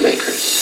makers.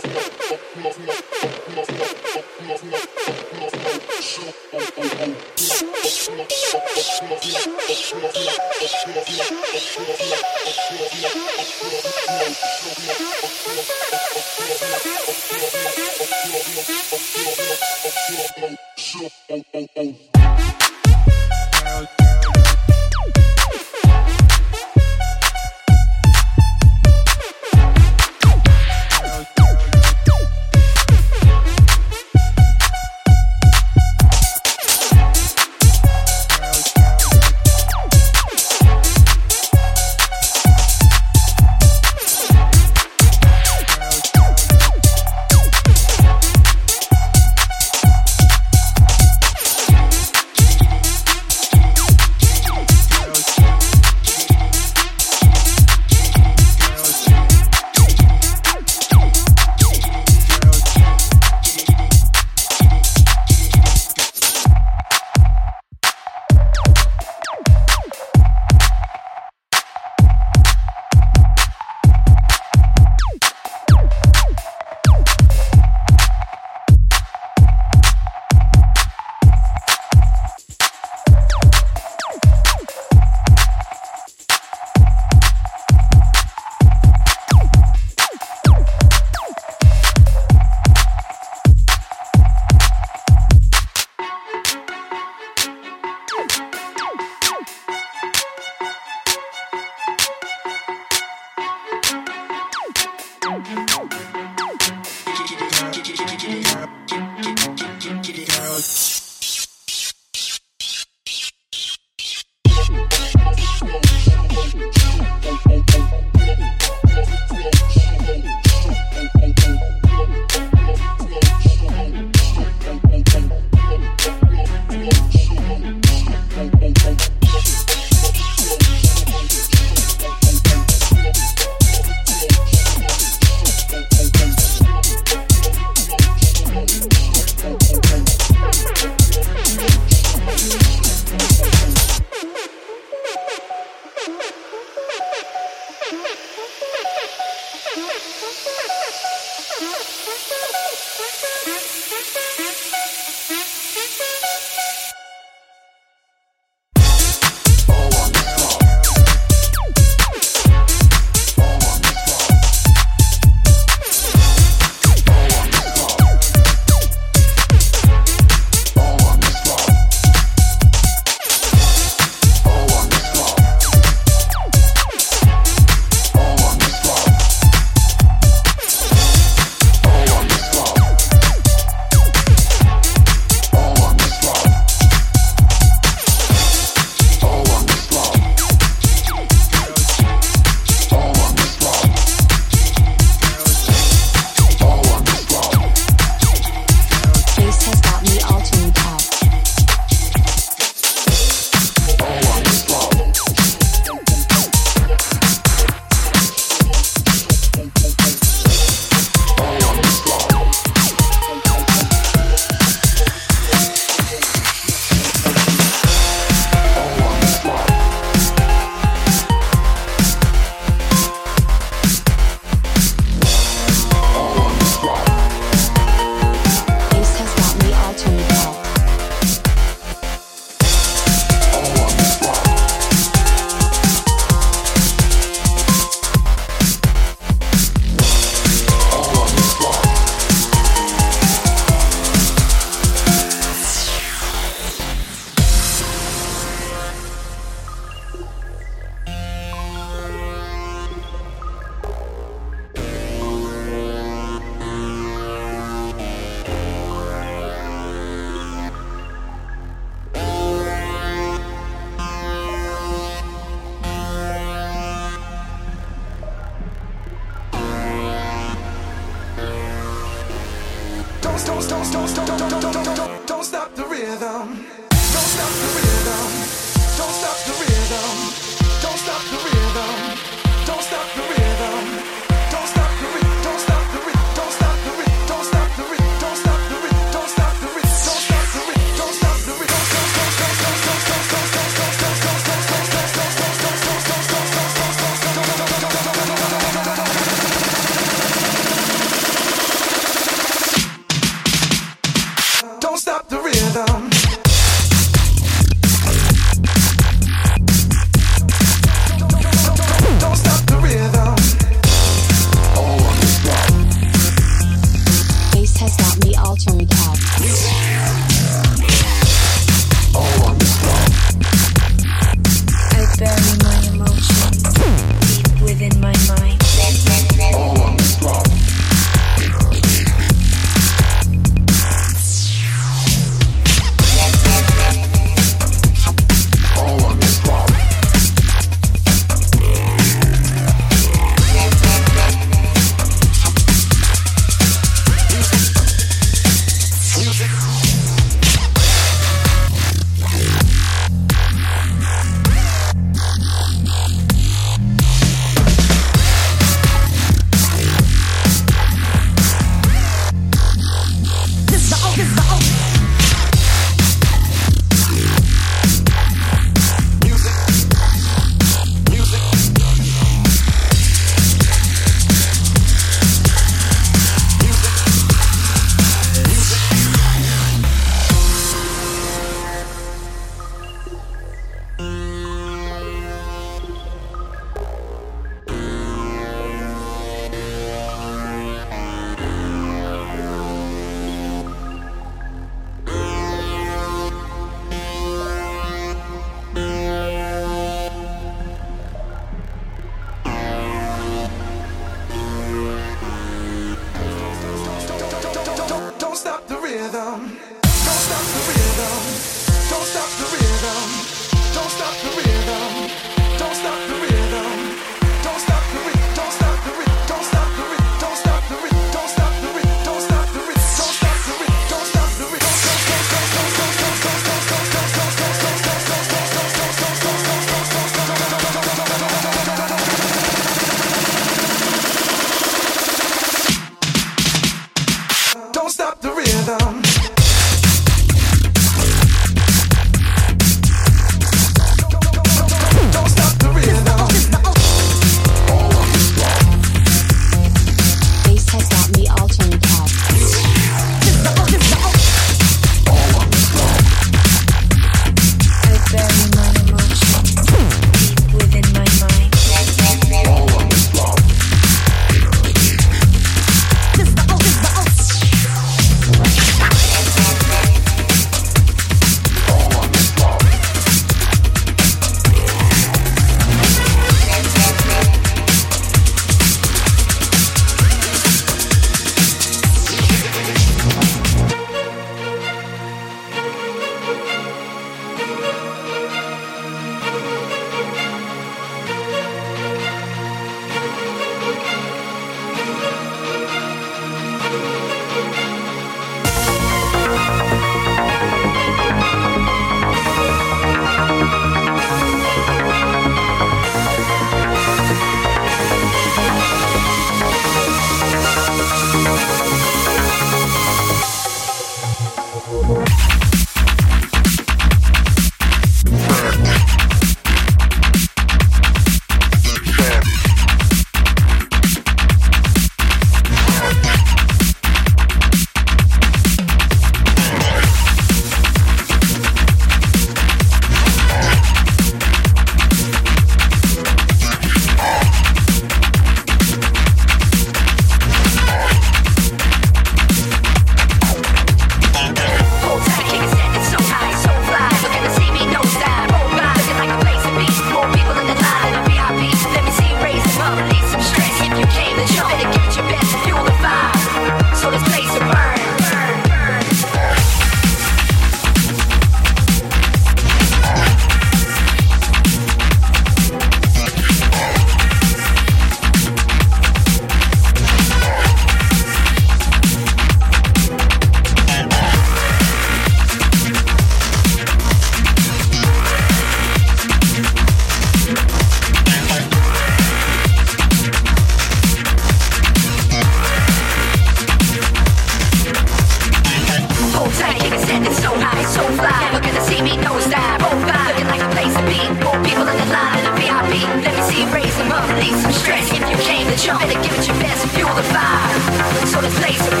You better give it your best fuel the fire. So this place burn,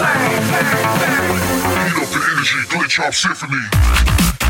burn, burn. Heat up the energy, symphony.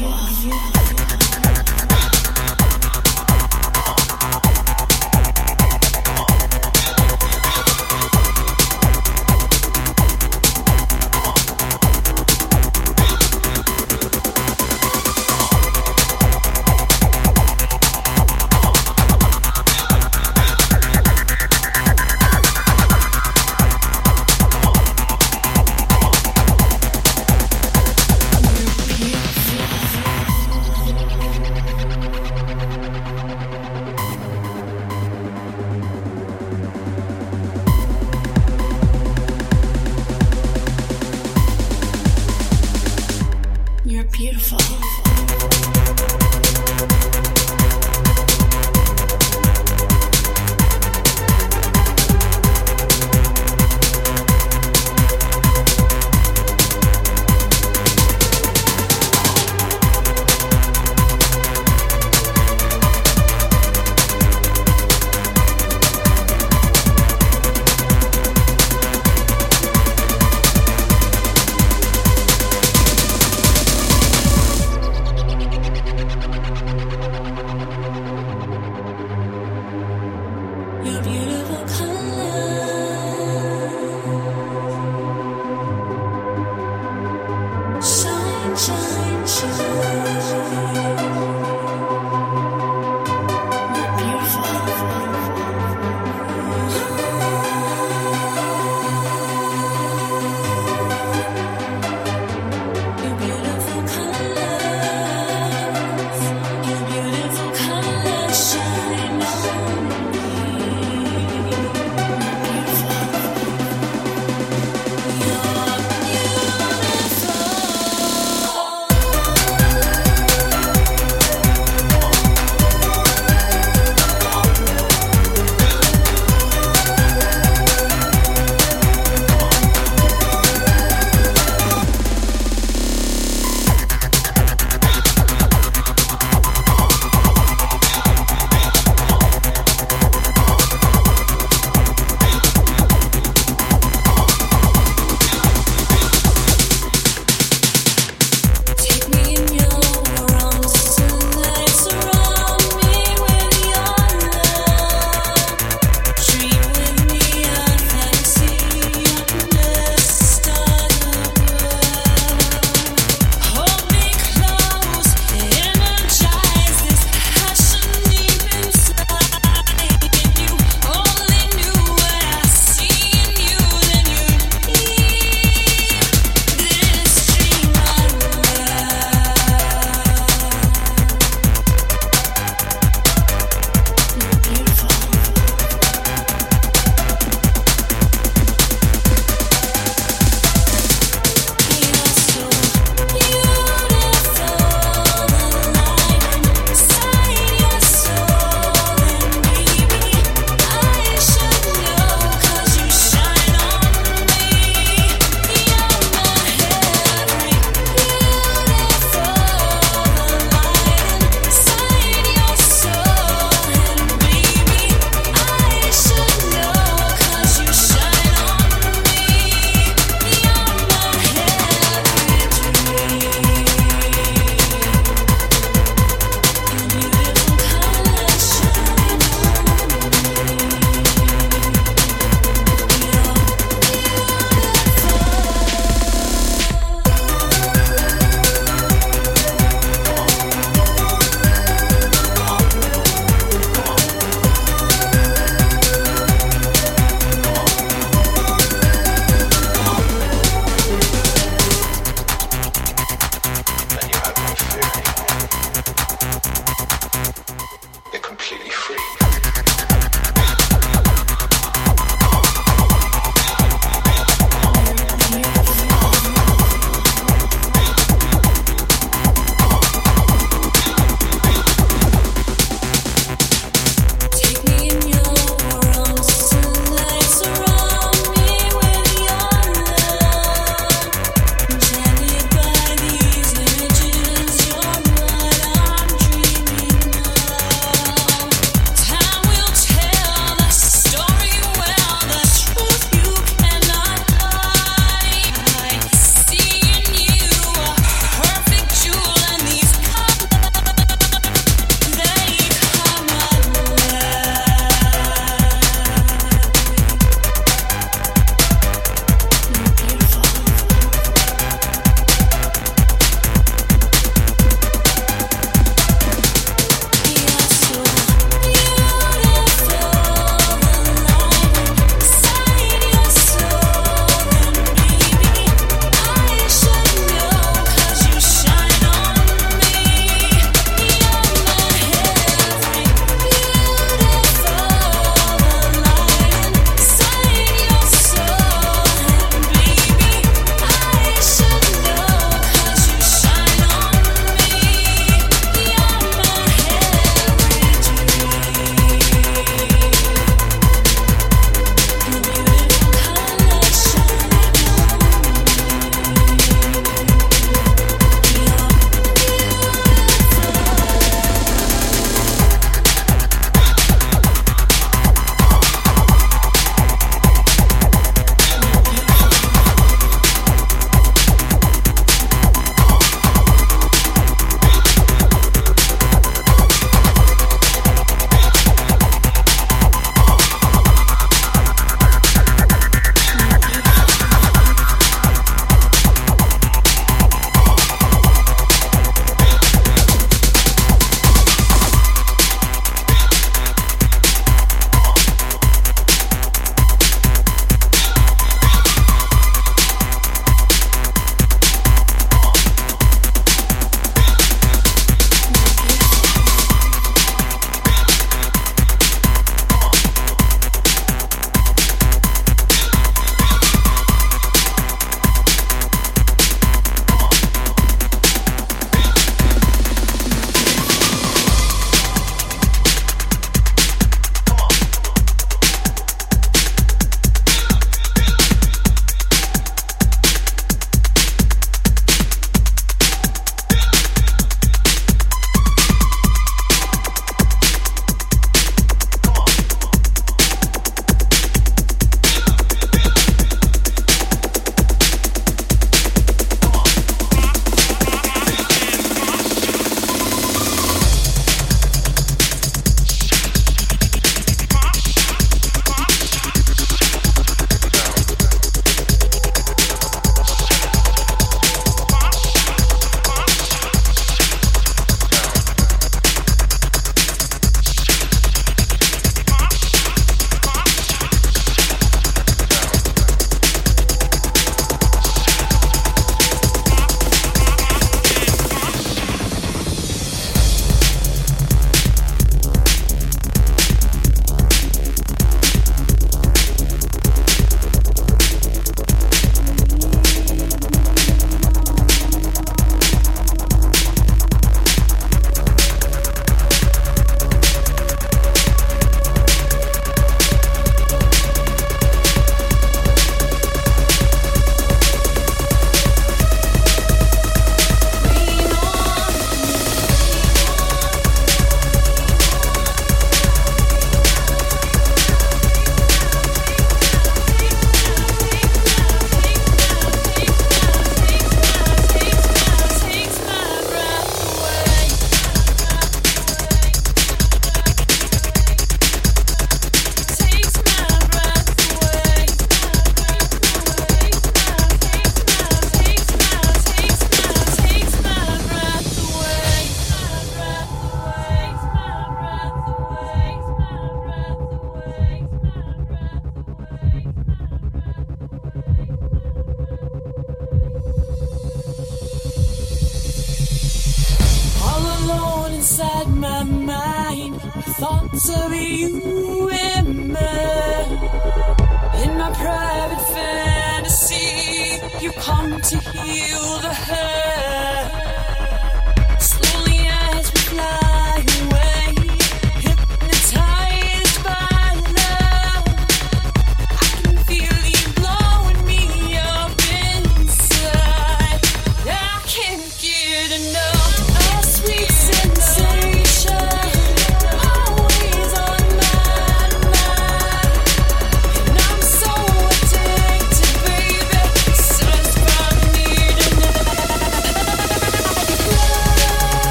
Visual. Visual.